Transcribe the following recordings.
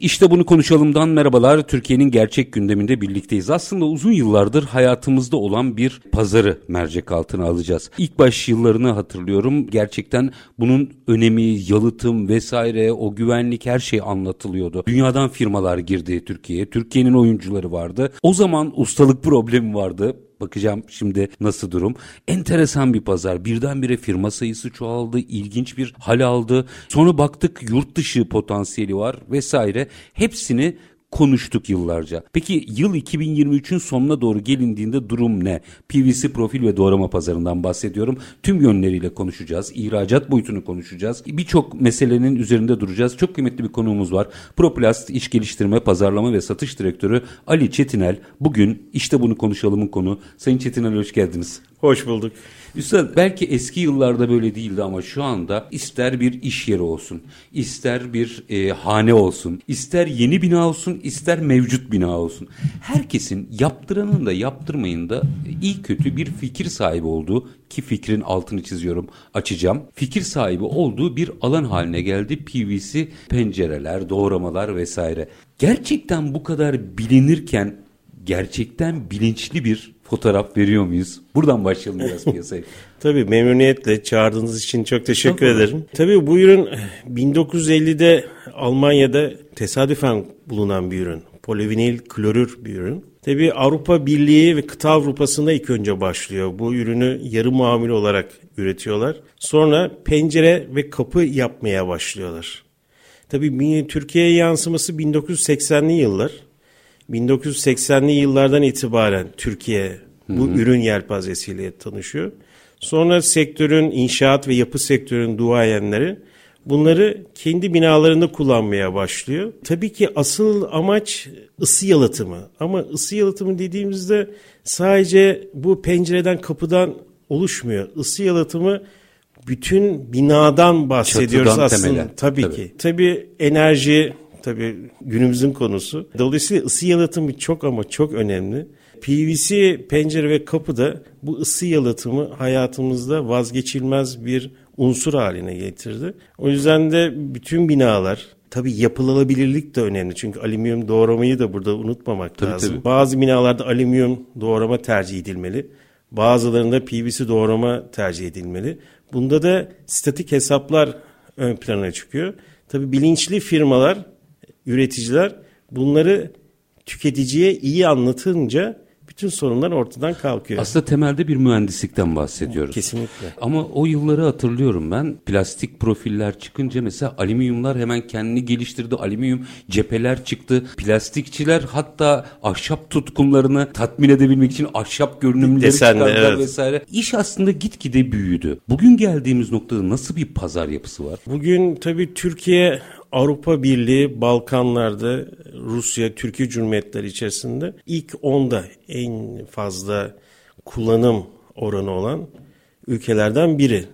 İşte bunu konuşalımdan merhabalar. Türkiye'nin gerçek gündeminde birlikteyiz. Aslında uzun yıllardır hayatımızda olan bir pazarı mercek altına alacağız. İlk baş yıllarını hatırlıyorum. Gerçekten bunun önemi, yalıtım vesaire, o güvenlik her şey anlatılıyordu. Dünyadan firmalar girdi Türkiye'ye. Türkiye'nin oyuncuları vardı. O zaman ustalık problemi vardı. Bakacağım şimdi nasıl durum. Enteresan bir pazar. Birdenbire firma sayısı çoğaldı. ilginç bir hal aldı. Sonra baktık yurt dışı potansiyeli var vesaire. Hepsini konuştuk yıllarca. Peki yıl 2023'ün sonuna doğru gelindiğinde durum ne? PVC profil ve doğrama pazarından bahsediyorum. Tüm yönleriyle konuşacağız. İhracat boyutunu konuşacağız. Birçok meselenin üzerinde duracağız. Çok kıymetli bir konuğumuz var. Proplast İş Geliştirme, Pazarlama ve Satış Direktörü Ali Çetinel. Bugün işte bunu konuşalımın konu. Sayın Çetinel hoş geldiniz. Hoş bulduk. Üstad belki eski yıllarda böyle değildi ama şu anda ister bir iş yeri olsun, ister bir e, hane olsun, ister yeni bina olsun, ister mevcut bina olsun. Herkesin yaptıranın da yaptırmayın da iyi kötü bir fikir sahibi olduğu ki fikrin altını çiziyorum açacağım. Fikir sahibi olduğu bir alan haline geldi PVC pencereler, doğramalar vesaire. Gerçekten bu kadar bilinirken gerçekten bilinçli bir fotoğraf veriyor muyuz? Buradan başlayalım biraz piyasaya. Tabii memnuniyetle çağırdığınız için çok teşekkür Tabii. ederim. Tabii bu ürün 1950'de Almanya'da tesadüfen bulunan bir ürün. Polivinil klorür bir ürün. Tabii Avrupa Birliği ve kıta Avrupa'sında ilk önce başlıyor. Bu ürünü yarı mamul olarak üretiyorlar. Sonra pencere ve kapı yapmaya başlıyorlar. Tabii Türkiye'ye yansıması 1980'li yıllar. 1980'li yıllardan itibaren Türkiye bu hı hı. ürün yelpazesiyle tanışıyor. Sonra sektörün inşaat ve yapı sektörünün duayenleri bunları kendi binalarında kullanmaya başlıyor. Tabii ki asıl amaç ısı yalıtımı. Ama ısı yalıtımı dediğimizde sadece bu pencereden kapıdan oluşmuyor. Isı yalıtımı bütün binadan bahsediyoruz Çatıdan aslında. Temele. Tabii, tabii ki. Tabii enerji tabii günümüzün konusu. Dolayısıyla ısı yalıtımı çok ama çok önemli. PVC pencere ve kapı da bu ısı yalıtımı hayatımızda vazgeçilmez bir unsur haline getirdi. O yüzden de bütün binalar Tabii yapılabilirlik de önemli çünkü alüminyum doğramayı da burada unutmamak tabii, lazım. Tabii. Bazı binalarda alüminyum doğrama tercih edilmeli. Bazılarında PVC doğrama tercih edilmeli. Bunda da statik hesaplar ön plana çıkıyor. Tabii bilinçli firmalar üreticiler bunları tüketiciye iyi anlatınca bütün sorunlar ortadan kalkıyor. Aslında temelde bir mühendislikten bahsediyoruz. Kesinlikle. Ama o yılları hatırlıyorum ben. Plastik profiller çıkınca mesela alüminyumlar hemen kendini geliştirdi. Alüminyum cepheler çıktı. Plastikçiler hatta ahşap tutkumlarını tatmin edebilmek için ahşap görünümleri Desenli, çıkardılar evet. vesaire. İş aslında gitgide büyüdü. Bugün geldiğimiz noktada nasıl bir pazar yapısı var? Bugün tabii Türkiye Avrupa Birliği Balkanlarda Rusya, Türkiye Cumhuriyetleri içerisinde ilk onda en fazla kullanım oranı olan ülkelerden biri.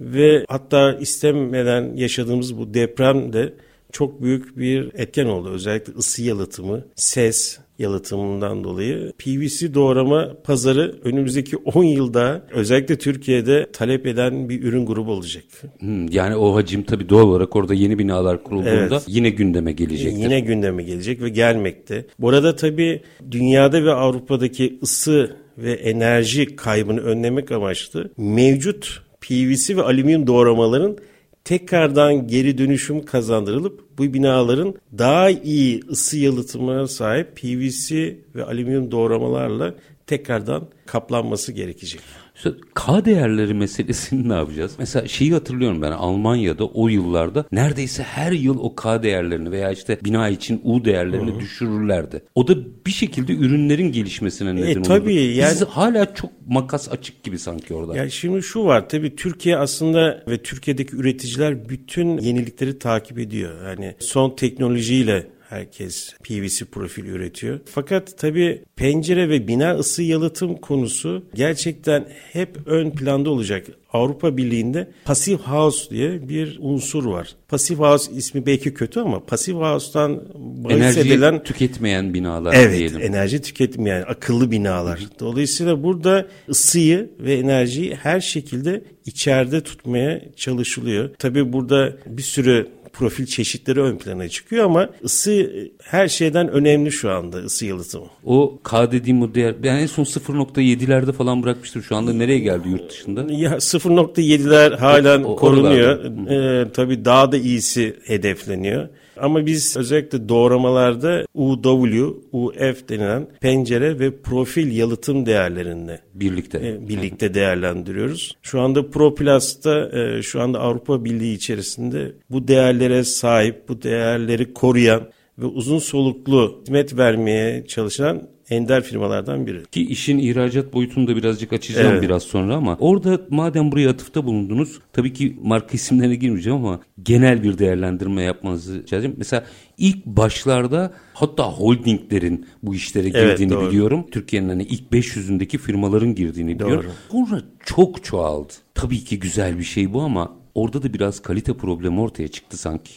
Ve hatta istemeden yaşadığımız bu deprem de çok büyük bir etken oldu. Özellikle ısı yalıtımı, ses, yalıtımından dolayı PVC doğrama pazarı önümüzdeki 10 yılda özellikle Türkiye'de talep eden bir ürün grubu olacak. Hmm, yani o hacim tabii doğal olarak orada yeni binalar kurulduğunda evet. yine gündeme gelecektir. Yine gündeme gelecek ve gelmekte. Bu arada tabii dünyada ve Avrupa'daki ısı ve enerji kaybını önlemek amaçlı mevcut PVC ve alüminyum doğramaların tekrardan geri dönüşüm kazandırılıp bu binaların daha iyi ısı yalıtımına sahip PVC ve alüminyum doğramalarla tekrardan kaplanması gerekecek. İşte K değerleri meselesini ne yapacağız? Mesela şeyi hatırlıyorum ben Almanya'da o yıllarda neredeyse her yıl o K değerlerini veya işte bina için U değerlerini Hı-hı. düşürürlerdi. O da bir şekilde ürünlerin gelişmesine neden e, oldu. Tabii yani, Biz hala çok makas açık gibi sanki orada. Ya şimdi şu var tabii Türkiye aslında ve Türkiye'deki üreticiler bütün yenilikleri takip ediyor. Yani son teknolojiyle Herkes PVC profil üretiyor. Fakat tabii pencere ve bina ısı yalıtım konusu gerçekten hep ön planda olacak. Avrupa Birliği'nde Passive House diye bir unsur var. Passive House ismi belki kötü ama Passive House'tan bahis edilen... tüketmeyen binalar evet, diyelim. enerji tüketmeyen akıllı binalar. Dolayısıyla burada ısıyı ve enerjiyi her şekilde içeride tutmaya çalışılıyor. Tabii burada bir sürü profil çeşitleri ön plana çıkıyor ama ısı her şeyden önemli şu anda ısı yalıtımı. O K dediğim o değer ben en son 0.7'lerde falan bırakmıştım. Şu anda nereye geldi yurt dışında? Ya 0.7'ler halen o, korunuyor. Ee, tabii daha da iyisi hedefleniyor. Ama biz özellikle doğramalarda UW, UF denilen pencere ve profil yalıtım değerlerinde birlikte e, birlikte değerlendiriyoruz. Şu anda Proplast'ta e, şu anda Avrupa Birliği içerisinde bu değerlere sahip, bu değerleri koruyan ve uzun soluklu hizmet vermeye çalışan ender firmalardan biri. Ki işin ihracat boyutunu da birazcık açacağım evet. biraz sonra ama orada madem buraya atıfta bulundunuz tabii ki marka isimlerine girmeyeceğim ama genel bir değerlendirme yapmanızı rica Mesela ilk başlarda hatta holdinglerin bu işlere girdiğini evet, biliyorum. Türkiye'nin hani ilk 500'ündeki firmaların girdiğini biliyorum. Doğru. Sonra çok çoğaldı. Tabii ki güzel bir şey bu ama orada da biraz kalite problemi ortaya çıktı sanki.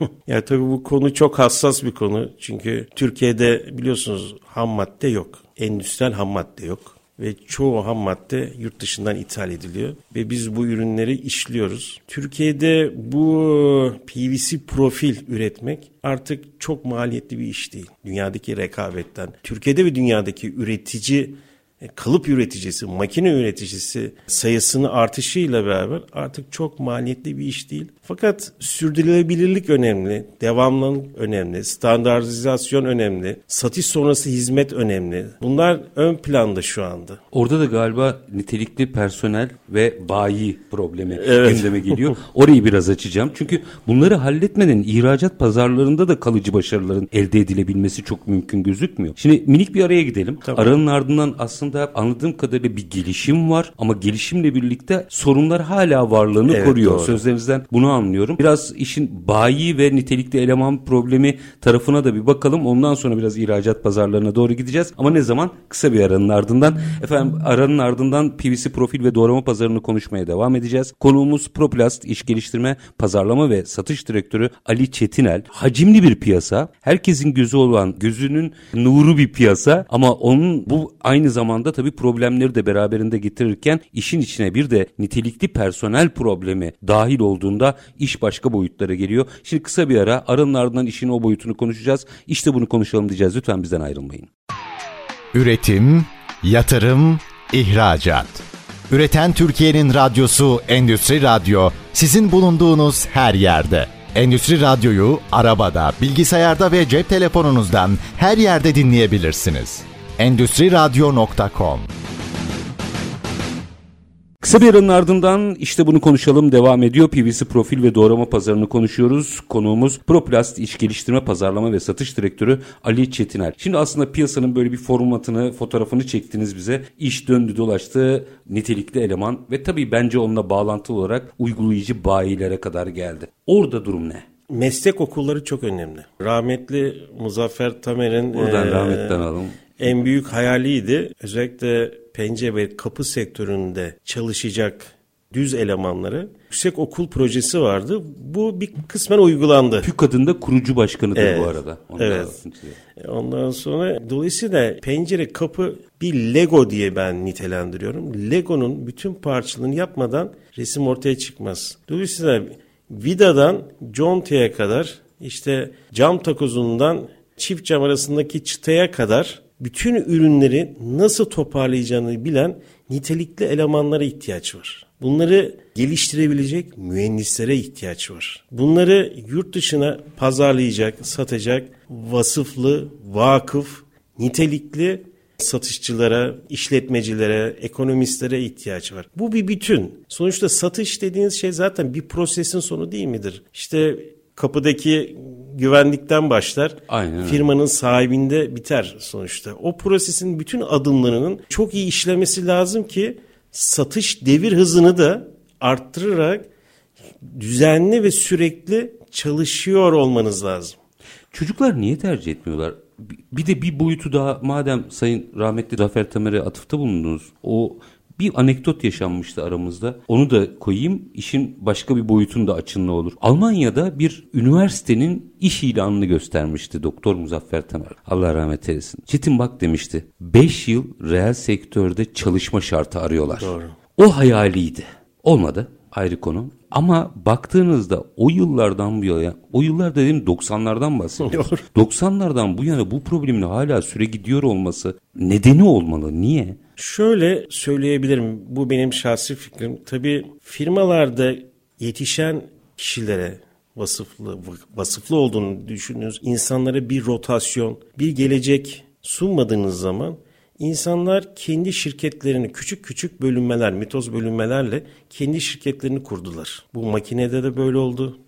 ya tabii bu konu çok hassas bir konu. Çünkü Türkiye'de biliyorsunuz ham madde yok. Endüstriyel ham madde yok. Ve çoğu ham madde yurt dışından ithal ediliyor. Ve biz bu ürünleri işliyoruz. Türkiye'de bu PVC profil üretmek artık çok maliyetli bir iş değil. Dünyadaki rekabetten. Türkiye'de ve dünyadaki üretici kalıp üreticisi, makine üreticisi sayısının artışıyla beraber artık çok maliyetli bir iş değil. Fakat sürdürülebilirlik önemli, devamlılık önemli, standartizasyon önemli, satış sonrası hizmet önemli. Bunlar ön planda şu anda. Orada da galiba nitelikli personel ve bayi problemi evet. gündeme geliyor. Orayı biraz açacağım. Çünkü bunları halletmeden ihracat pazarlarında da kalıcı başarıların elde edilebilmesi çok mümkün gözükmüyor. Şimdi minik bir araya gidelim. Tamam. Aranın ardından aslında anladığım kadarıyla bir gelişim var ama gelişimle birlikte sorunlar hala varlığını evet, koruyor. Doğru. Sözlerinizden bunu anlıyorum. Biraz işin bayi ve nitelikli eleman problemi tarafına da bir bakalım. Ondan sonra biraz ihracat pazarlarına doğru gideceğiz. Ama ne zaman? Kısa bir aranın ardından. Efendim aranın ardından PVC profil ve doğrama pazarını konuşmaya devam edeceğiz. Konuğumuz Proplast iş geliştirme, pazarlama ve satış direktörü Ali Çetinel. Hacimli bir piyasa. Herkesin gözü olan, gözünün nuru bir piyasa ama onun bu aynı zamanda tabii problemleri de beraberinde getirirken işin içine bir de nitelikli personel problemi dahil olduğunda iş başka boyutlara geliyor. Şimdi kısa bir ara aranın ardından işin o boyutunu konuşacağız. İşte bunu konuşalım diyeceğiz. Lütfen bizden ayrılmayın. Üretim, yatırım, ihracat. Üreten Türkiye'nin radyosu Endüstri Radyo sizin bulunduğunuz her yerde. Endüstri Radyo'yu arabada, bilgisayarda ve cep telefonunuzdan her yerde dinleyebilirsiniz. Endüstri Radyo.com Kısa bir aranın ardından işte bunu konuşalım devam ediyor. PVC profil ve doğrama pazarını konuşuyoruz. Konuğumuz Proplast İş Geliştirme Pazarlama ve Satış Direktörü Ali Çetiner. Şimdi aslında piyasanın böyle bir formatını, fotoğrafını çektiniz bize. İş döndü dolaştı, nitelikli eleman ve tabii bence onunla bağlantılı olarak uygulayıcı bayilere kadar geldi. Orada durum ne? Meslek okulları çok önemli. Rahmetli Muzaffer Tamer'in... Buradan ee, rahmetten alalım. En büyük hayaliydi. Özellikle pencere ve kapı sektöründe çalışacak düz elemanları yüksek okul projesi vardı. Bu bir kısmen uygulandı. PÜK adında kurucu başkanıdır evet, bu arada. Onu evet. Ondan sonra dolayısıyla pencere kapı bir Lego diye ben nitelendiriyorum. Lego'nun bütün parçalarını yapmadan resim ortaya çıkmaz. Dolayısıyla vidadan contaya kadar işte cam takozundan çift cam arasındaki çıtaya kadar bütün ürünleri nasıl toparlayacağını bilen nitelikli elemanlara ihtiyaç var. Bunları geliştirebilecek mühendislere ihtiyaç var. Bunları yurt dışına pazarlayacak, satacak vasıflı, vakıf, nitelikli satışçılara, işletmecilere, ekonomistlere ihtiyaç var. Bu bir bütün. Sonuçta satış dediğiniz şey zaten bir prosesin sonu değil midir? İşte kapıdaki güvenlikten başlar. Aynen. Firmanın sahibinde biter sonuçta. O prosesin bütün adımlarının çok iyi işlemesi lazım ki satış devir hızını da arttırarak düzenli ve sürekli çalışıyor olmanız lazım. Çocuklar niye tercih etmiyorlar? Bir de bir boyutu daha madem Sayın Rahmetli Zafer Tamer'e atıfta bulundunuz. O bir anekdot yaşanmıştı aramızda. Onu da koyayım. İşin başka bir boyutunda açınlı olur. Almanya'da bir üniversitenin iş ilanını göstermişti Doktor Muzaffer Tamer. Allah rahmet eylesin. Çetin bak demişti. 5 yıl reel sektörde çalışma şartı arıyorlar. Doğru. O hayaliydi. Olmadı ayrı konu. Ama baktığınızda o yıllardan bu yana, o yıllar dediğim 90'lardan bahsediyoruz. 90'lardan bu yana bu problemin hala süre gidiyor olması nedeni olmalı. Niye? Şöyle söyleyebilirim. Bu benim şahsi fikrim. Tabii firmalarda yetişen kişilere vasıflı vasıflı olduğunu düşündüğünüz insanlara bir rotasyon, bir gelecek sunmadığınız zaman insanlar kendi şirketlerini küçük küçük bölünmeler, mitoz bölünmelerle kendi şirketlerini kurdular. Bu makinede de böyle oldu.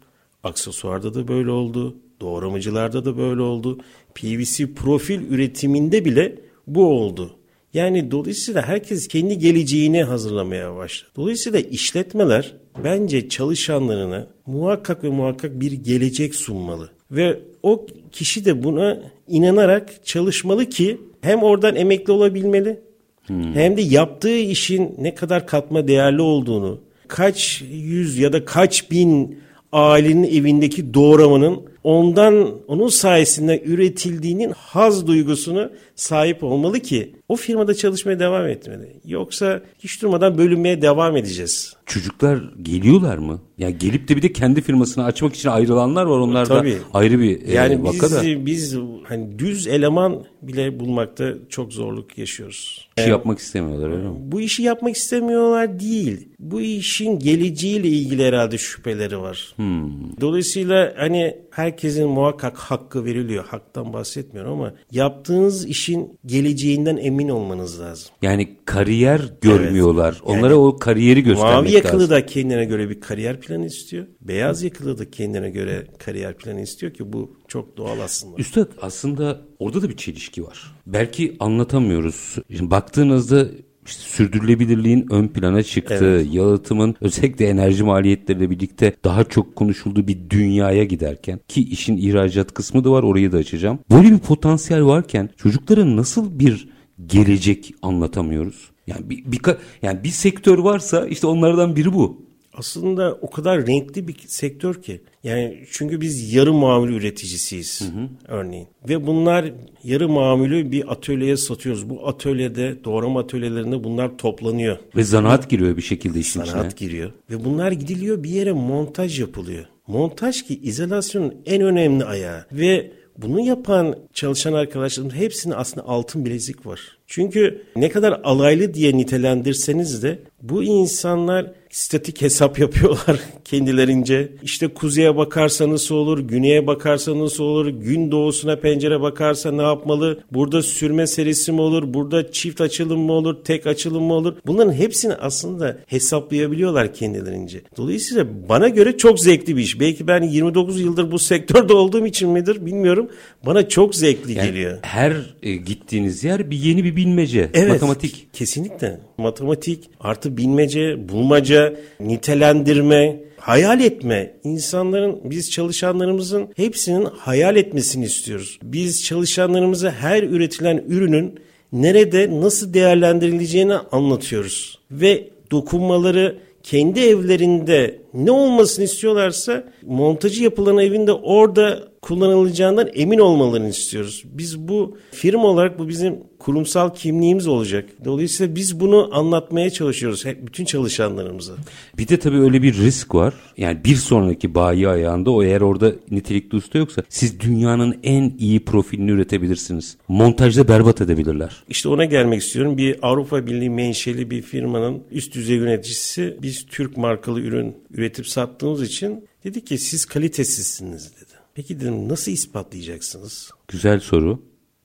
Aksesuarda da böyle oldu. Doğramacılarda da böyle oldu. PVC profil üretiminde bile bu oldu. Yani dolayısıyla herkes kendi geleceğini hazırlamaya başladı. Dolayısıyla işletmeler bence çalışanlarına muhakkak ve muhakkak bir gelecek sunmalı. Ve o kişi de buna inanarak çalışmalı ki hem oradan emekli olabilmeli hmm. hem de yaptığı işin ne kadar katma değerli olduğunu, kaç yüz ya da kaç bin ailenin evindeki doğramanın ondan onun sayesinde üretildiğinin haz duygusunu sahip olmalı ki o firmada çalışmaya devam etmeli. Yoksa hiç durmadan bölünmeye devam edeceğiz. Çocuklar geliyorlar mı? Ya yani gelip de bir de kendi firmasını açmak için ayrılanlar var. Onlar Tabii. da ayrı bir e, yani vaka biz, da. Biz hani düz eleman bile bulmakta çok zorluk yaşıyoruz. İşi yapmak istemiyorlar öyle mi? Bu işi yapmak istemiyorlar değil. Bu işin geleceğiyle ilgili herhalde şüpheleri var. Hmm. Dolayısıyla hani herkesin muhakkak hakkı veriliyor. Haktan bahsetmiyorum ama yaptığınız işin geleceğinden emin olmanız lazım. Yani kariyer görmüyorlar. Evet. Onlara yani, o kariyeri göstermek lazım. Mavi yakalı lazım. da kendine göre bir kariyer planı istiyor. Beyaz yakalı da kendine göre kariyer planı istiyor ki bu çok doğal aslında. Üstad aslında orada da bir çelişki var. Belki anlatamıyoruz. Şimdi baktığınızda işte sürdürülebilirliğin ön plana çıktığı, evet. yalıtımın özellikle enerji maliyetleriyle birlikte daha çok konuşulduğu bir dünyaya giderken ki işin ihracat kısmı da var orayı da açacağım. Böyle bir potansiyel varken çocuklara nasıl bir gelecek anlatamıyoruz? Yani bir, bir yani bir sektör varsa işte onlardan biri bu aslında o kadar renkli bir sektör ki. Yani çünkü biz yarı mamul üreticisiyiz hı hı. örneğin. Ve bunlar yarı mamülü bir atölyeye satıyoruz. Bu atölyede doğrama atölyelerinde bunlar toplanıyor. Ve zanaat giriyor bir şekilde işin zanaat içine. Zanaat giriyor. Ve bunlar gidiliyor bir yere montaj yapılıyor. Montaj ki izolasyonun en önemli ayağı. Ve bunu yapan çalışan arkadaşlarımız hepsinin aslında altın bilezik var. Çünkü ne kadar alaylı diye nitelendirseniz de bu insanlar statik hesap yapıyorlar kendilerince. İşte kuzeye bakarsa nasıl olur, güneye bakarsa nasıl olur, gün doğusuna pencere bakarsa ne yapmalı, burada sürme serisi mi olur, burada çift açılım mı olur, tek açılım mı olur? Bunların hepsini aslında hesaplayabiliyorlar kendilerince. Dolayısıyla bana göre çok zevkli bir iş. Belki ben 29 yıldır bu sektörde olduğum için midir bilmiyorum. Bana çok zevkli yani geliyor. Her e, gittiğiniz yer bir yeni bir bilmece, evet, matematik. Kesinlikle. Matematik artı bilmece, bulmaca, nitelendirme, hayal etme. İnsanların, biz çalışanlarımızın hepsinin hayal etmesini istiyoruz. Biz çalışanlarımıza her üretilen ürünün nerede nasıl değerlendirileceğini anlatıyoruz. Ve dokunmaları kendi evlerinde ne olmasını istiyorlarsa montajı yapılan evinde orada kullanılacağından emin olmalarını istiyoruz. Biz bu firma olarak bu bizim kurumsal kimliğimiz olacak. Dolayısıyla biz bunu anlatmaya çalışıyoruz hep bütün çalışanlarımıza. Bir de tabii öyle bir risk var. Yani bir sonraki bayi ayağında o eğer orada nitelikli usta yoksa siz dünyanın en iyi profilini üretebilirsiniz. Montajda berbat edebilirler. İşte ona gelmek istiyorum. Bir Avrupa Birliği menşeli bir firmanın üst düzey yöneticisi biz Türk markalı ürün üretip sattığımız için dedi ki siz kalitesizsiniz dedi. Peki dedim nasıl ispatlayacaksınız? Güzel soru.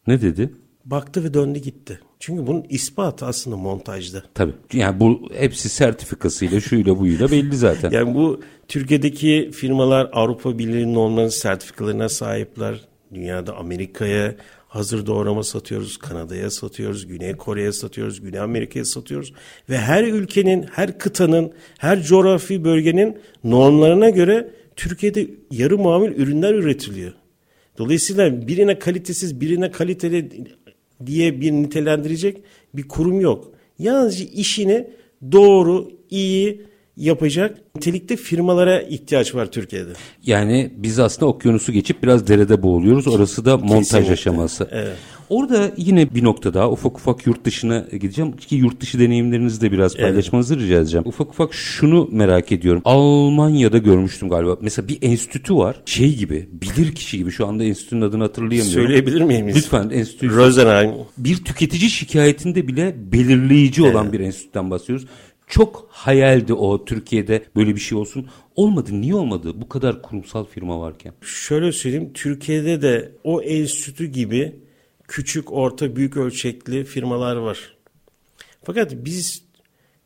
Ne dedi? Baktı ve döndü gitti. Çünkü bunun ispatı aslında montajda. Tabii. Yani bu hepsi sertifikasıyla şuyla buyla belli zaten. yani bu Türkiye'deki firmalar Avrupa Birliği normlarının sertifikalarına sahipler. Dünyada Amerika'ya hazır doğrama satıyoruz, Kanada'ya satıyoruz, Güney Kore'ye satıyoruz, Güney Amerika'ya satıyoruz. Ve her ülkenin, her kıtanın, her coğrafi bölgenin normlarına göre Türkiye'de yarı mamul ürünler üretiliyor. Dolayısıyla birine kalitesiz, birine kaliteli diye bir nitelendirecek bir kurum yok. Yalnızca işini doğru, iyi yapacak nitelikte firmalara ihtiyaç var Türkiye'de. Yani biz aslında okyanusu geçip biraz derede boğuluyoruz. Orası da montaj Kesinlikle. aşaması. Evet. Orada yine bir nokta daha ufak ufak yurt dışına gideceğim ki yurt dışı deneyimlerinizi de biraz paylaşmanızı rica edeceğim. Ufak ufak şunu merak ediyorum. Almanya'da görmüştüm galiba. Mesela bir enstitü var. Şey gibi, bilir kişi gibi. Şu anda enstitünün adını hatırlayamıyorum. Söyleyebilir miyim? Lütfen enstitü. Rosenheim. Bir tüketici şikayetinde bile belirleyici olan bir enstitüden bahsediyoruz. Çok hayaldi o Türkiye'de böyle bir şey olsun. Olmadı. Niye olmadı? Bu kadar kurumsal firma varken. Şöyle söyleyeyim. Türkiye'de de o enstitü gibi küçük, orta, büyük ölçekli firmalar var. Fakat biz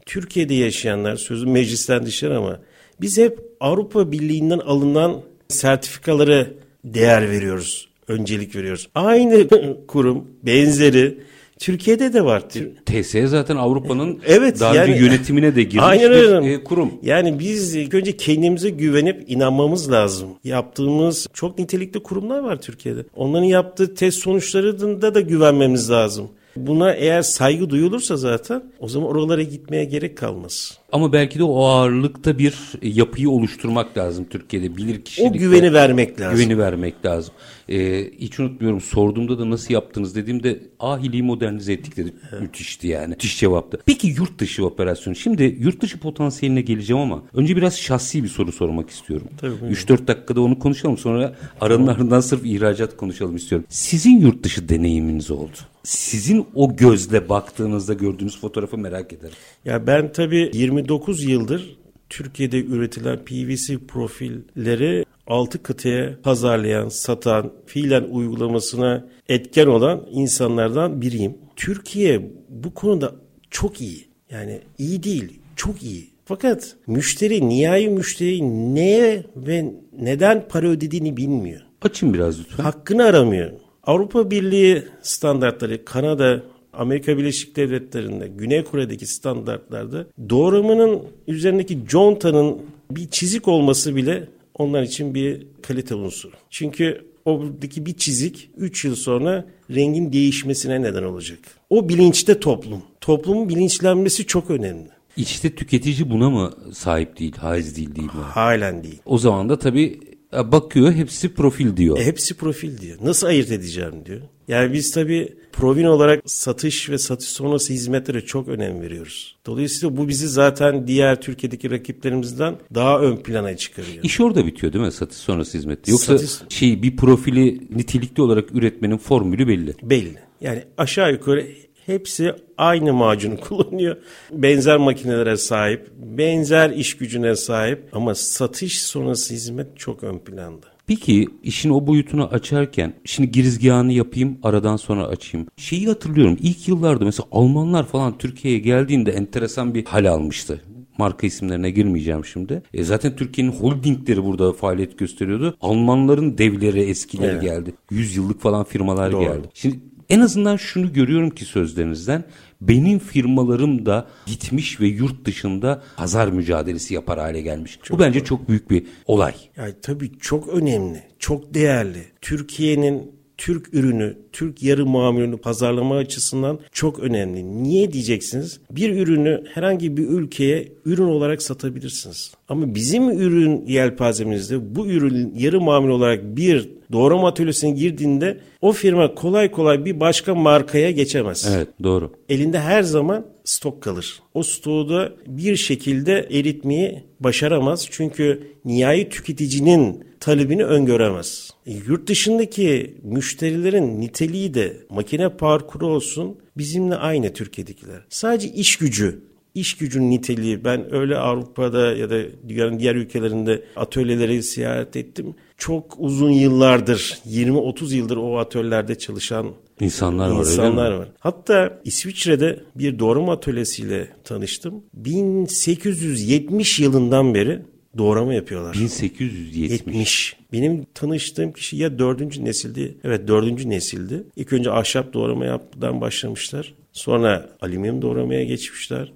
Türkiye'de yaşayanlar, sözüm meclisten dışarı ama biz hep Avrupa Birliği'nden alınan sertifikaları değer veriyoruz, öncelik veriyoruz. Aynı kurum, benzeri Türkiye'de de var. TSE zaten Avrupa'nın Evet, daha yani- önce yönetimiyle de girmiş Aynen bir e, kurum. Yani biz ilk önce kendimize güvenip inanmamız lazım. Yaptığımız çok nitelikli kurumlar var Türkiye'de. Onların yaptığı test sonuçlarında da güvenmemiz lazım. Buna eğer saygı duyulursa zaten o zaman oralara gitmeye gerek kalmaz. Ama belki de o ağırlıkta bir yapıyı oluşturmak lazım Türkiye'de. Bilir O kişilikte. güveni vermek lazım. Güveni vermek lazım. Ee, hiç unutmuyorum sorduğumda da nasıl yaptınız dediğimde ahiliği modernize ettik dedi. Müthişti yani. Müthiş cevaptı. Peki yurt dışı operasyonu. Şimdi yurt dışı potansiyeline geleceğim ama önce biraz şahsi bir soru sormak istiyorum. Tabii, buyurun. 3-4 dakikada onu konuşalım. Sonra aranın ardından sırf ihracat konuşalım istiyorum. Sizin yurt dışı deneyiminiz oldu. Sizin o gözle baktığınızda gördüğünüz fotoğrafı merak ederim. Ya ben tabii 29 yıldır Türkiye'de üretilen PVC profilleri 6 kıtaya pazarlayan, satan, fiilen uygulamasına etken olan insanlardan biriyim. Türkiye bu konuda çok iyi. Yani iyi değil, çok iyi. Fakat müşteri, nihai müşteri neye ve neden para ödediğini bilmiyor. Açın biraz lütfen. Hakkını aramıyor. Avrupa Birliği standartları, Kanada, Amerika Birleşik Devletleri'nde, Güney Kore'deki standartlarda doğramanın üzerindeki contanın bir çizik olması bile onlar için bir kalite unsuru. Çünkü oradaki bir çizik 3 yıl sonra rengin değişmesine neden olacak. O bilinçte toplum. Toplumun bilinçlenmesi çok önemli. İşte tüketici buna mı sahip değil, haiz değil değil mi? Halen değil. O zaman da tabii e, bakıyor hepsi profil diyor. E, hepsi profil diyor. Nasıl ayırt edeceğim diyor. Yani biz tabii provin olarak satış ve satış sonrası hizmetlere çok önem veriyoruz. Dolayısıyla bu bizi zaten diğer Türkiye'deki rakiplerimizden daha ön plana çıkarıyor. İş orada bitiyor değil mi satış sonrası hizmette? Yoksa Satış- şey bir profili nitelikli olarak üretmenin formülü belli. Belli. Yani aşağı yukarı hepsi aynı macunu kullanıyor. Benzer makinelere sahip, benzer iş gücüne sahip ama satış sonrası hizmet çok ön planda. Peki işin o boyutunu açarken şimdi girizgahını yapayım aradan sonra açayım. Şeyi hatırlıyorum ilk yıllarda mesela Almanlar falan Türkiye'ye geldiğinde enteresan bir hal almıştı. Marka isimlerine girmeyeceğim şimdi. E zaten Türkiye'nin holdingleri burada faaliyet gösteriyordu. Almanların devleri eskileri Evet. geldi. 100 yıllık falan firmalar Doğru. geldi. Şimdi en azından şunu görüyorum ki sözlerinizden benim firmalarım da gitmiş ve yurt dışında pazar mücadelesi yapar hale gelmiş. Bu bence çok büyük bir olay. Yani tabii çok önemli, çok değerli. Türkiye'nin Türk ürünü, Türk yarı mamulünü pazarlama açısından çok önemli. Niye diyeceksiniz? Bir ürünü herhangi bir ülkeye ürün olarak satabilirsiniz. Ama bizim ürün yelpazemizde bu ürün yarı mamul olarak bir doğrama atölyesine girdiğinde o firma kolay kolay bir başka markaya geçemez. Evet doğru. Elinde her zaman stok kalır. O stoğu da bir şekilde eritmeyi başaramaz. Çünkü nihai tüketicinin talebini öngöremez. E, yurt dışındaki müşterilerin niteliği de makine parkuru olsun bizimle aynı Türkiye'dekiler. Sadece iş gücü iş gücünün niteliği ben öyle Avrupa'da ya da dünyanın diğer ülkelerinde atölyeleri ziyaret ettim. Çok uzun yıllardır 20-30 yıldır o atölyelerde çalışan İnsanlar var öyle İnsanlar var. Hatta İsviçre'de bir doğrama atölyesiyle tanıştım. 1870 yılından beri doğrama yapıyorlar. 1870. 70. Benim tanıştığım kişi ya dördüncü nesildi. Evet dördüncü nesildi. İlk önce ahşap doğrama yapmadan başlamışlar. Sonra alüminyum doğramaya geçmişler.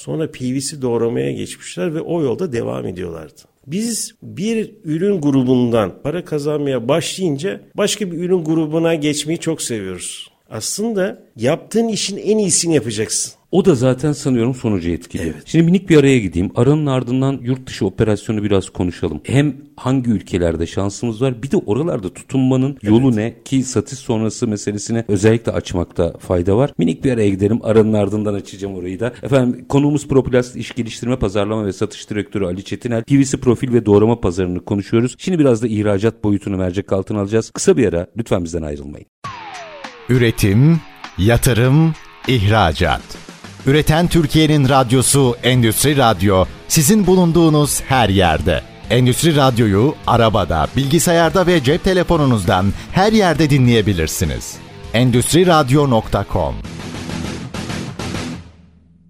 Sonra PVC doğramaya geçmişler ve o yolda devam ediyorlardı. Biz bir ürün grubundan para kazanmaya başlayınca başka bir ürün grubuna geçmeyi çok seviyoruz. Aslında yaptığın işin en iyisini yapacaksın. O da zaten sanıyorum sonucu etkiliyor. Evet. Şimdi minik bir araya gideyim. Aranın ardından yurt dışı operasyonu biraz konuşalım. Hem hangi ülkelerde şansımız var bir de oralarda tutunmanın yolu ne ki satış sonrası meselesini özellikle açmakta fayda var. Minik bir araya gidelim. Aranın ardından açacağım orayı da. Efendim konuğumuz Proplast İş Geliştirme Pazarlama ve Satış Direktörü Ali Çetinel. PVC profil ve doğrama pazarını konuşuyoruz. Şimdi biraz da ihracat boyutunu mercek altına alacağız. Kısa bir ara lütfen bizden ayrılmayın. Üretim, yatırım, ihracat. Üreten Türkiye'nin radyosu Endüstri Radyo sizin bulunduğunuz her yerde. Endüstri Radyo'yu arabada, bilgisayarda ve cep telefonunuzdan her yerde dinleyebilirsiniz. Endüstri Radyo.com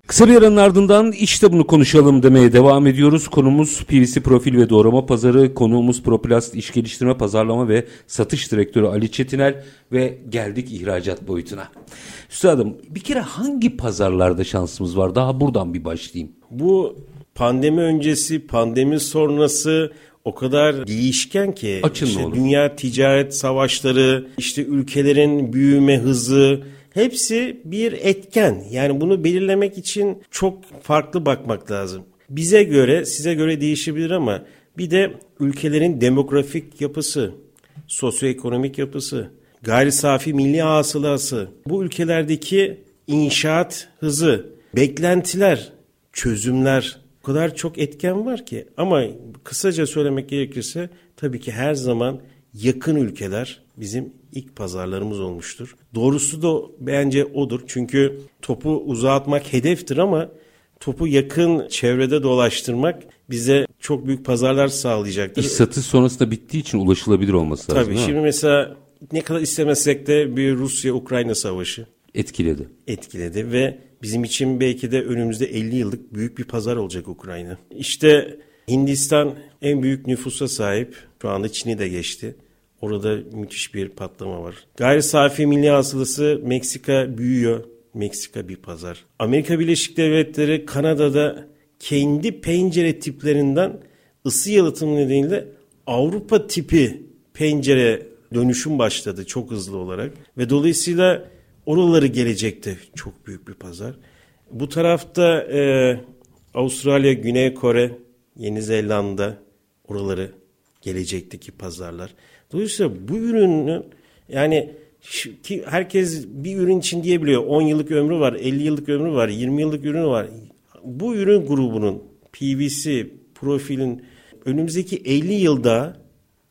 Kısa bir aranın ardından işte bunu konuşalım demeye devam ediyoruz. Konumuz PVC profil ve doğrama pazarı. Konuğumuz Proplast İş Geliştirme Pazarlama ve Satış Direktörü Ali Çetinel ve geldik ihracat boyutuna. Üstadım bir kere hangi pazarlarda şansımız var? Daha buradan bir başlayayım. Bu pandemi öncesi, pandemi sonrası o kadar değişken ki Açın işte olur. dünya ticaret savaşları, işte ülkelerin büyüme hızı hepsi bir etken. Yani bunu belirlemek için çok farklı bakmak lazım. Bize göre, size göre değişebilir ama bir de ülkelerin demografik yapısı, sosyoekonomik yapısı, gayri safi milli hasılası, bu ülkelerdeki inşaat hızı, beklentiler, çözümler o kadar çok etken var ki ama kısaca söylemek gerekirse tabii ki her zaman yakın ülkeler bizim ilk pazarlarımız olmuştur. Doğrusu da bence odur. Çünkü topu uzağa atmak hedeftir ama topu yakın çevrede dolaştırmak bize çok büyük pazarlar sağlayacaktır. İş satış sonrasında bittiği için ulaşılabilir olması lazım. Tabii şimdi mesela ne kadar istemesek de bir Rusya-Ukrayna savaşı Etkiledi. etkiledi ve bizim için belki de önümüzde 50 yıllık büyük bir pazar olacak Ukrayna. İşte Hindistan en büyük nüfusa sahip. Şu anda Çin'i de geçti. Orada müthiş bir patlama var. Gayri safi milli hasılası Meksika büyüyor. Meksika bir pazar. Amerika Birleşik Devletleri Kanada'da kendi pencere tiplerinden ısı yalıtımı nedeniyle Avrupa tipi pencere dönüşüm başladı çok hızlı olarak ve dolayısıyla oraları gelecekte çok büyük bir pazar. Bu tarafta e, Avustralya, Güney Kore, Yeni Zelanda oraları gelecekteki pazarlar. Dolayısıyla bu ürünün yani ki herkes bir ürün için diyebiliyor 10 yıllık ömrü var, 50 yıllık ömrü var, 20 yıllık ürünü var. Bu ürün grubunun PVC profilin önümüzdeki 50 yılda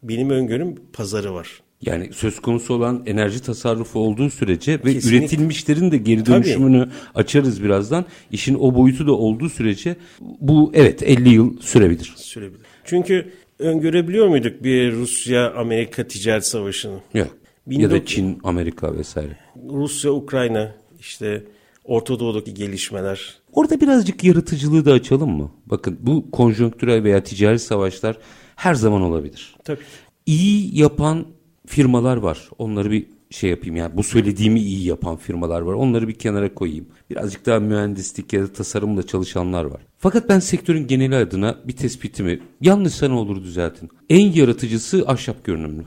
benim öngörüm pazarı var. Yani söz konusu olan enerji tasarrufu olduğu sürece ve Kesinlikle. üretilmişlerin de geri Tabii. dönüşümünü açarız birazdan. İşin o boyutu da olduğu sürece bu evet 50 yıl sürebilir. sürebilir. Çünkü öngörebiliyor muyduk bir Rusya-Amerika ticaret savaşını? Yok. Ya 19 da Çin, Amerika vesaire. Rusya-Ukrayna işte Orta Doğu'daki gelişmeler. Orada birazcık yaratıcılığı da açalım mı? Bakın bu konjonktürel veya ticari savaşlar her zaman olabilir. Tabii. İyi yapan firmalar var. Onları bir şey yapayım yani bu söylediğimi iyi yapan firmalar var. Onları bir kenara koyayım. Birazcık daha mühendislik ya da tasarımla çalışanlar var. Fakat ben sektörün geneli adına bir tespitimi yanlışsa ne olur düzeltin. En yaratıcısı ahşap görünümlü.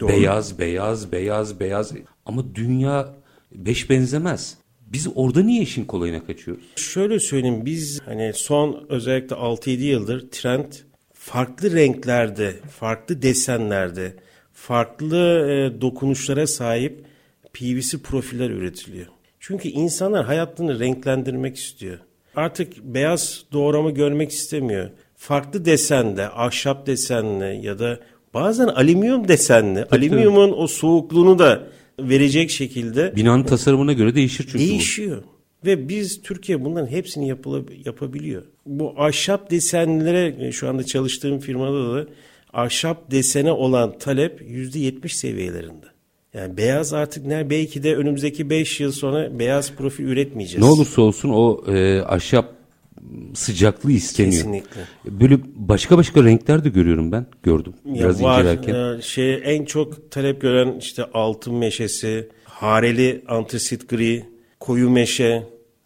Doğru. Beyaz, beyaz, beyaz, beyaz. Ama dünya beş benzemez. Biz orada niye işin kolayına kaçıyoruz? Şöyle söyleyeyim biz hani son özellikle 6-7 yıldır trend farklı renklerde, farklı desenlerde, farklı e, dokunuşlara sahip PVC profiller üretiliyor. Çünkü insanlar hayatını renklendirmek istiyor. Artık beyaz doğrama görmek istemiyor. Farklı desende, ahşap desenli ya da bazen alüminyum desenli, alüminyumun o soğukluğunu da verecek şekilde Binanın tasarımına göre değişir çünkü bu. Değişiyor. Ve biz Türkiye bunların hepsini yapıla- yapabiliyor. Bu ahşap desenlere e, şu anda çalıştığım firmada da ahşap desene olan talep %70 seviyelerinde. Yani beyaz artık ne belki de önümüzdeki 5 yıl sonra beyaz profil üretmeyeceğiz. Ne olursa olsun o e, ahşap sıcaklığı isteniyor. Kesinlikle. Böyle başka başka renkler de görüyorum ben. Gördüm. Biraz Ya var, incelerken. e, şey en çok talep gören işte altın meşesi, hareli antrasit gri, koyu meşe,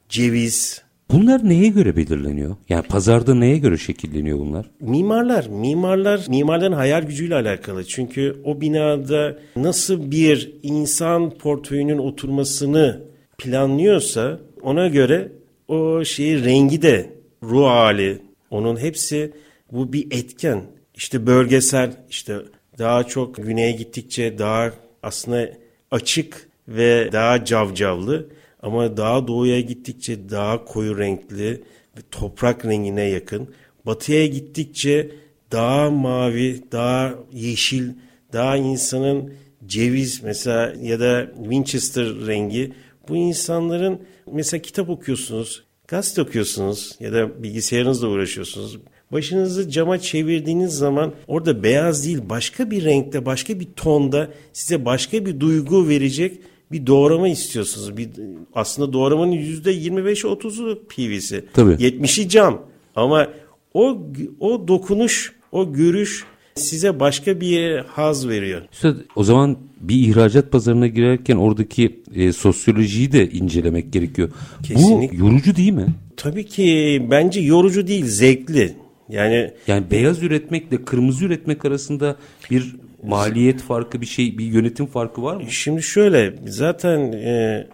ceviz, Bunlar neye göre belirleniyor? Yani pazarda neye göre şekilleniyor bunlar? Mimarlar, mimarlar, mimarların hayal gücüyle alakalı. Çünkü o binada nasıl bir insan portföyünün oturmasını planlıyorsa ona göre o şeyi rengi de ruh hali onun hepsi bu bir etken. İşte bölgesel işte daha çok güneye gittikçe daha aslında açık ve daha cavcavlı ama daha doğuya gittikçe daha koyu renkli ve toprak rengine yakın. Batıya gittikçe daha mavi, daha yeşil, daha insanın ceviz mesela ya da Winchester rengi. Bu insanların mesela kitap okuyorsunuz, gazete okuyorsunuz ya da bilgisayarınızla uğraşıyorsunuz. Başınızı cama çevirdiğiniz zaman orada beyaz değil başka bir renkte başka bir tonda size başka bir duygu verecek bir doğrama istiyorsunuz. Bir, aslında doğramanın yüzde 25'i 30'u PVC. Tabii. 70'i cam. Ama o o dokunuş, o görüş size başka bir haz veriyor. İşte o zaman bir ihracat pazarına girerken oradaki e, sosyolojiyi de incelemek gerekiyor. Kesinlikle. Bu yorucu değil mi? Tabii ki bence yorucu değil, zevkli. Yani Yani beyaz üretmekle kırmızı üretmek arasında bir maliyet farkı, bir şey, bir yönetim farkı var mı? Şimdi şöyle zaten e,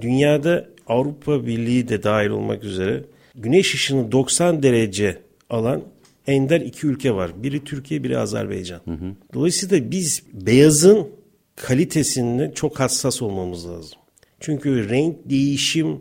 dünyada Avrupa Birliği de dahil olmak üzere güneş ışını 90 derece alan ender iki ülke var. Biri Türkiye, biri Azerbaycan. Dolayısıyla biz beyazın kalitesinde çok hassas olmamız lazım. Çünkü renk değişim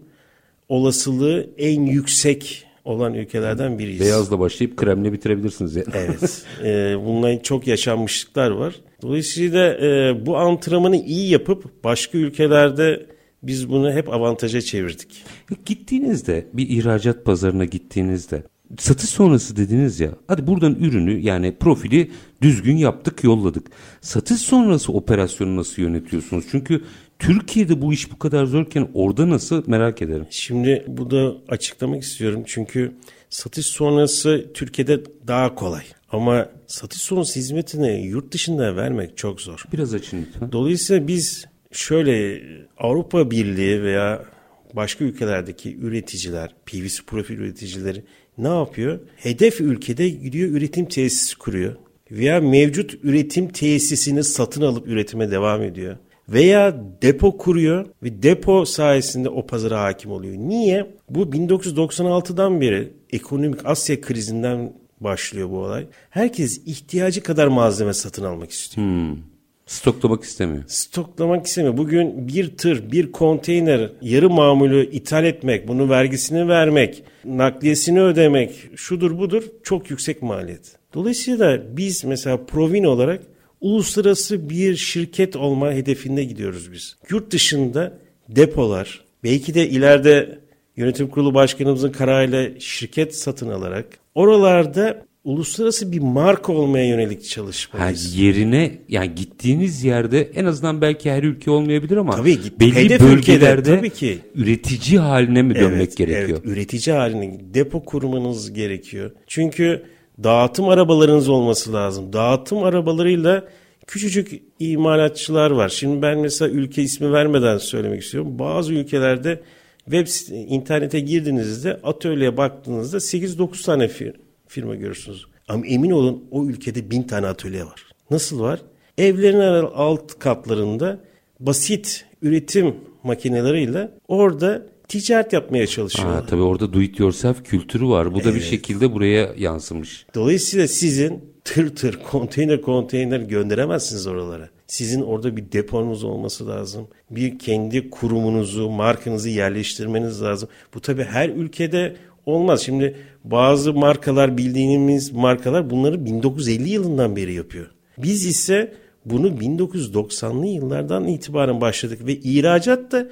olasılığı en yüksek olan ülkelerden biriyiz. Beyazla başlayıp kremle bitirebilirsiniz yani. Evet. e, bunların çok yaşanmışlıklar var. Dolayısıyla e, bu antrenmanı iyi yapıp başka ülkelerde biz bunu hep avantaja çevirdik. Gittiğinizde bir ihracat pazarına gittiğinizde satış sonrası dediniz ya hadi buradan ürünü yani profili düzgün yaptık yolladık. Satış sonrası operasyonu nasıl yönetiyorsunuz? Çünkü Türkiye'de bu iş bu kadar zorken orada nasıl merak ederim. Şimdi bu da açıklamak istiyorum çünkü satış sonrası Türkiye'de daha kolay. Ama satış sonrası hizmetini yurt dışında vermek çok zor. Biraz açın lütfen. Dolayısıyla biz şöyle Avrupa Birliği veya başka ülkelerdeki üreticiler, PVC profil üreticileri ne yapıyor? Hedef ülkede gidiyor üretim tesisi kuruyor. Veya mevcut üretim tesisini satın alıp üretime devam ediyor. Veya depo kuruyor ve depo sayesinde o pazara hakim oluyor. Niye? Bu 1996'dan beri ekonomik Asya krizinden başlıyor bu olay. Herkes ihtiyacı kadar malzeme satın almak istiyor. Hmm. Stoklamak istemiyor. Stoklamak istemiyor. Bugün bir tır, bir konteyner yarı mamulü ithal etmek, bunu vergisini vermek, nakliyesini ödemek, şudur budur çok yüksek maliyet. Dolayısıyla biz mesela Provin olarak uluslararası bir şirket olma hedefinde gidiyoruz biz. Yurt dışında depolar, belki de ileride yönetim kurulu başkanımızın kararıyla şirket satın alarak oralarda uluslararası bir marka olmaya yönelik Ha, çalışmalıyız. yerine yani gittiğiniz yerde en azından belki her ülke olmayabilir ama Tabii, belli hedef bölgelerde ülkede tabii ki. üretici haline mi dönmek gerekiyor? Evet, üretici haline depo kurmanız gerekiyor. Çünkü dağıtım arabalarınız olması lazım. Dağıtım arabalarıyla küçücük imalatçılar var. Şimdi ben mesela ülke ismi vermeden söylemek istiyorum. Bazı ülkelerde web internete girdiğinizde atölyeye baktığınızda 8-9 tane fir- firma görürsünüz. Ama emin olun o ülkede bin tane atölye var. Nasıl var? Evlerin alt katlarında basit üretim makineleriyle orada ticaret yapmaya çalışıyorlar. Ha, tabii orada do it yourself kültürü var. Bu da bir şekilde buraya yansımış. Dolayısıyla sizin tır tır, konteyner konteyner gönderemezsiniz oralara. Sizin orada bir deponuz olması lazım. Bir kendi kurumunuzu, markanızı yerleştirmeniz lazım. Bu tabii her ülkede olmaz. Şimdi bazı markalar bildiğimiz markalar bunları 1950 yılından beri yapıyor. Biz ise bunu 1990'lı yıllardan itibaren başladık ve ihracat da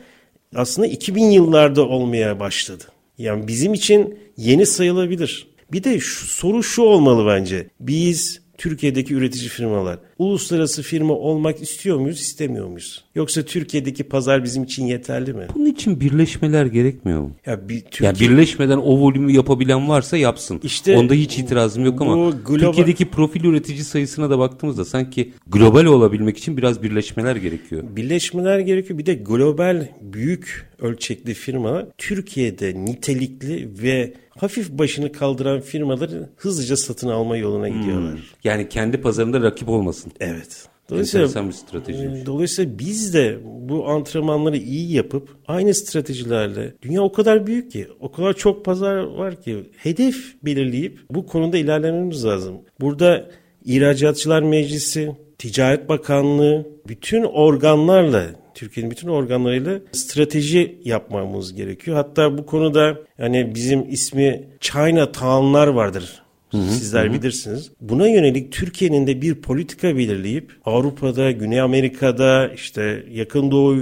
aslında 2000 yıllarda olmaya başladı. Yani bizim için yeni sayılabilir. Bir de şu, soru şu olmalı bence. Biz Türkiye'deki üretici firmalar. Uluslararası firma olmak istiyor muyuz, istemiyor muyuz? Yoksa Türkiye'deki pazar bizim için yeterli mi? Bunun için birleşmeler gerekmiyor mu? Ya bir Türkiye... Yani birleşmeden o volümü yapabilen varsa yapsın. İşte Onda hiç itirazım yok ama global- Türkiye'deki profil üretici sayısına da baktığımızda sanki global olabilmek için biraz birleşmeler gerekiyor. Birleşmeler gerekiyor. Bir de global büyük ölçekli firma Türkiye'de nitelikli ve hafif başını kaldıran firmaları hızlıca satın alma yoluna gidiyorlar. Yani kendi pazarında rakip olmasın. Evet. Dolayısıyla, Enteresan bir stratejiymiş. e, dolayısıyla biz de bu antrenmanları iyi yapıp aynı stratejilerle dünya o kadar büyük ki o kadar çok pazar var ki hedef belirleyip bu konuda ilerlememiz lazım. Burada İhracatçılar Meclisi, Ticaret Bakanlığı bütün organlarla Türkiye'nin bütün organlarıyla strateji yapmamız gerekiyor. Hatta bu konuda yani bizim ismi China Town'lar vardır. Sizler bilirsiniz. Buna yönelik Türkiye'nin de bir politika belirleyip Avrupa'da, Güney Amerika'da, işte Yakın Doğu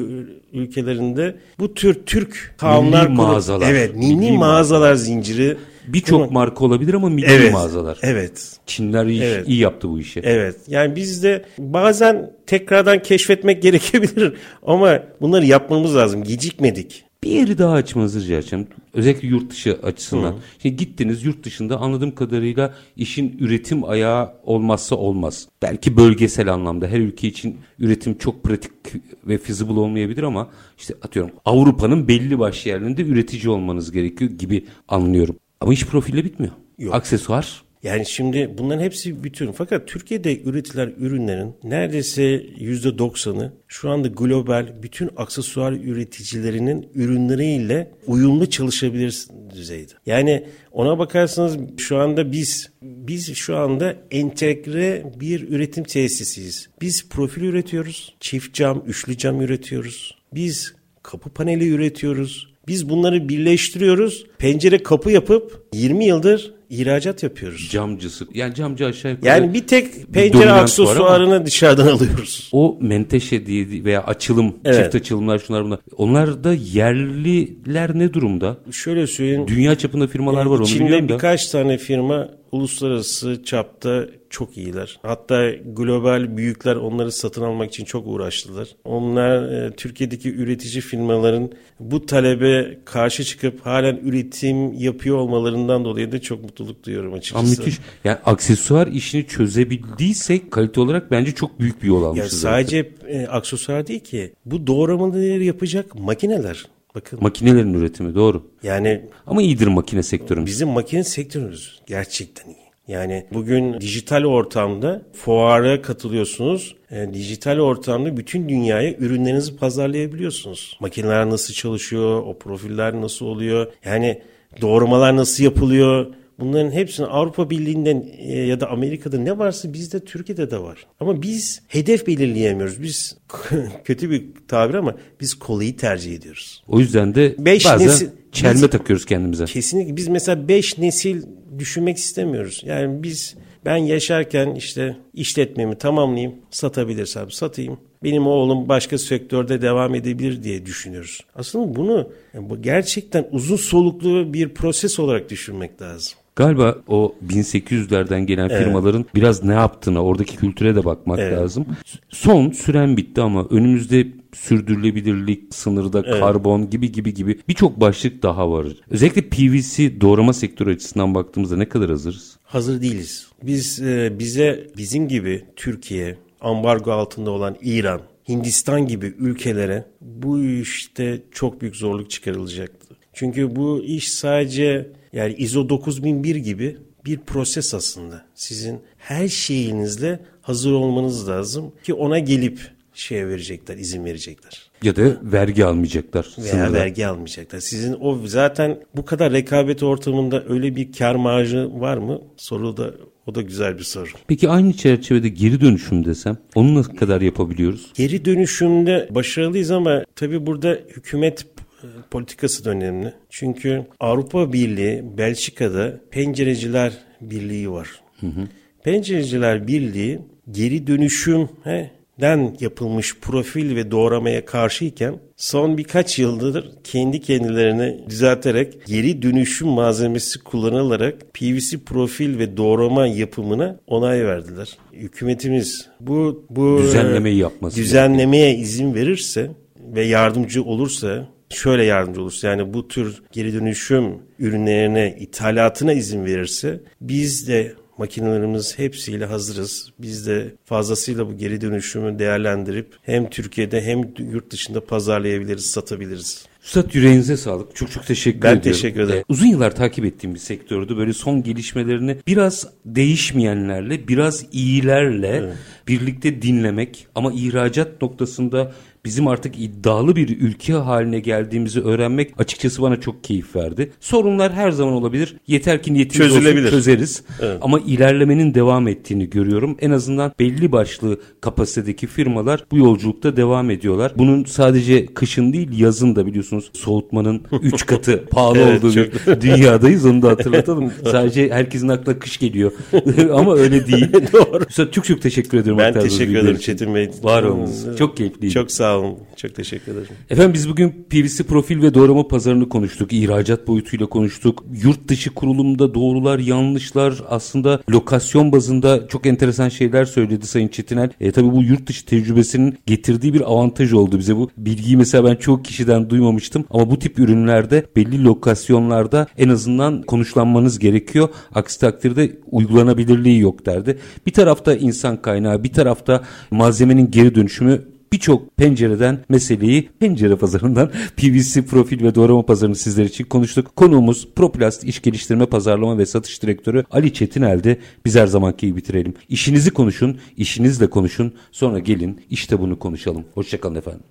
ülkelerinde bu tür Türk kurup- mağazalar. Evet, milli, Milli mağazalar zinciri. Birçok marka olabilir ama milli Evet. mağazalar. Evet. Çinler iyi, Evet. iyi yaptı bu işi. Evet. Yani biz de bazen tekrardan keşfetmek gerekebilir ama bunları yapmamız lazım. Gecikmedik. Bir yeri daha açmanızı rica edeceğim. Özellikle yurt dışı açısından. Şimdi gittiniz yurt dışında anladığım kadarıyla işin üretim ayağı olmazsa olmaz. Belki bölgesel anlamda her ülke için üretim çok pratik ve feasible olmayabilir ama işte atıyorum Avrupa'nın belli başlı yerlerinde üretici olmanız gerekiyor gibi anlıyorum. Ama iş profille bitmiyor. Yok. Aksesuar Yani şimdi bunların hepsi bütün. Fakat Türkiye'de üretilen ürünlerin neredeyse %90'ı şu anda global bütün aksesuar üreticilerinin ürünleriyle uyumlu çalışabilir düzeyde. Yani ona bakarsanız şu anda biz biz şu anda entegre bir üretim tesisiyiz. Biz profil üretiyoruz. Çift cam, üçlü cam üretiyoruz. Biz kapı paneli üretiyoruz. Biz bunları birleştiriyoruz. Pencere kapı yapıp 20 yıldır ihracat yapıyoruz. camcısı yani camcı aşağı yukarı Yani bir tek pencere aksesuarını dışarıdan alıyoruz. o menteşe diye veya açılım, Evet. çift açılımlar şunlar bunlar. Onlar da yerliler ne durumda? Şöyle söyleyeyim. Dünya çapında firmalar var onu biliyorum da. birkaç tane firma uluslararası çapta çok iyiler. Hatta global büyükler onları satın almak için çok uğraştılar. Onlar e, Türkiye'deki üretici firmaların bu talebe karşı çıkıp halen üretim yapıyor olmalarından dolayı da çok mutluluk duyuyorum açıkçası. müthiş. Yani aksesuar işini çözebildiysek kalite olarak bence çok büyük bir yol almışız. zaten. sadece e, aksesuar değil ki. Bu doğramaları yapacak makineler. Bakın Makinelerin üretimi doğru. yani Ama iyidir makine sektörümüz. Bizim makine sektörümüz gerçekten iyi. Yani bugün dijital ortamda fuara katılıyorsunuz. E, dijital ortamda bütün dünyaya ürünlerinizi pazarlayabiliyorsunuz. Makineler nasıl çalışıyor, o profiller nasıl oluyor, yani doğramalar nasıl yapılıyor. Bunların hepsini Avrupa Birliği'nden e, ya da Amerika'da ne varsa bizde Türkiye'de de var. Ama biz hedef belirleyemiyoruz. Biz kötü bir tabir ama biz kolayı tercih ediyoruz. O yüzden de Beş bazen nesil- çelme biz- takıyoruz kendimize. Kesinlikle biz mesela 5 nesil düşünmek istemiyoruz. Yani biz ben yaşarken işte işletmemi tamamlayayım, satabilirsem satayım. Benim oğlum başka sektörde devam edebilir diye düşünüyoruz. Aslında bunu yani bu gerçekten uzun soluklu bir proses olarak düşünmek lazım. Galiba o 1800'lerden gelen firmaların biraz ne yaptığına, oradaki kültüre de bakmak Evet. lazım. Son süren bitti ama önümüzde sürdürülebilirlik, sınırda karbon gibi gibi gibi birçok başlık daha var. Özellikle PVC doğrama sektörü açısından baktığımızda ne kadar hazırız? Hazır değiliz. Biz e, bize bizim gibi Türkiye, ambargo altında olan İran, Hindistan gibi ülkelere bu işte çok büyük zorluk çıkarılacaktı. Çünkü bu iş sadece yani ISO 9001 gibi bir proses aslında. Sizin her şeyinizle hazır olmanız lazım ki ona gelip şeye verecekler, izin verecekler Ya da vergi almayacaklar. veya sınırda. vergi almayacaklar. Sizin o zaten bu kadar rekabet ortamında öyle bir kar marjı var mı? Soru da o da güzel bir soru. Peki aynı çerçevede geri dönüşüm desem onu ne kadar yapabiliyoruz? Geri dönüşümde başarılıyız ama tabii burada hükümet politikası da önemli. Çünkü Avrupa Birliği Belçika'da Pencereciler Birliği var. Pencereciler Birliği geri dönüşüm he, PVC'den yapılmış profil ve doğramaya karşıyken son birkaç yıldır kendi kendilerini düzelterek geri dönüşüm malzemesi kullanılarak PVC profil ve doğrama yapımına onay verdiler. Hükümetimiz bu bu düzenlemeyi yapması. Düzenlemeye izin verirse ve yardımcı olursa şöyle yardımcı olursa yani bu tür geri dönüşüm ürünlerine ithalatına izin verirse biz de makinelerimiz hepsiyle hazırız. Biz de fazlasıyla bu geri dönüşümü değerlendirip hem Türkiye'de hem yurt dışında pazarlayabiliriz, satabiliriz. Üstad yüreğinize sağlık. Çok çok teşekkür ben ediyorum. Ben teşekkür ederim. Ee, uzun yıllar takip ettiğim bir sektördü. Böyle son gelişmelerini biraz değişmeyenlerle, biraz iyilerle evet. birlikte dinlemek ama ihracat noktasında bizim artık iddialı bir ülke haline geldiğimizi öğrenmek açıkçası bana çok keyif verdi. Sorunlar her zaman olabilir. Yeter ki niyetimiz olsun çözeriz. Evet. Ama ilerlemenin devam ettiğini görüyorum. En azından belli başlı kapasitedeki firmalar bu yolculukta devam ediyorlar. Bunun sadece kışın değil yazın da biliyorsunuz soğutmanın 3 katı pahalı evet, olduğu çok... bir dünyadayız. Onu da hatırlatalım. sadece herkesin aklına kış geliyor. Ama öyle değil. Doğru. Çok çok teşekkür ederim. Ben teşekkür ederim Çetin Bey. Var olunuz. Çok keyifliydi. Çok sağ olun. Çok teşekkür ederim. Efendim biz bugün PVC profil ve doğrama pazarını konuştuk. İhracat boyutuyla konuştuk. Yurt dışı kurulumda doğrular, yanlışlar aslında lokasyon bazında çok enteresan şeyler söyledi Sayın Çetinel. E, tabii bu yurt dışı tecrübesinin getirdiği bir avantaj oldu bize bu. Bilgiyi mesela ben çok kişiden duymamıştım ama bu tip ürünlerde belli lokasyonlarda en azından konuşlanmanız gerekiyor. Aksi takdirde uygulanabilirliği yok derdi. Bir tarafta insan kaynağı, bir tarafta malzemenin geri dönüşümü birçok pencereden meseleyi pencere pazarından PVC profil ve doğrama pazarını sizler için konuştuk. Konuğumuz Proplast İş Geliştirme Pazarlama ve Satış Direktörü Ali Çetinel'de. Biz her zamanki gibi bitirelim. İşinizi konuşun, işinizle konuşun. Sonra gelin işte bunu konuşalım. Hoşçakalın efendim.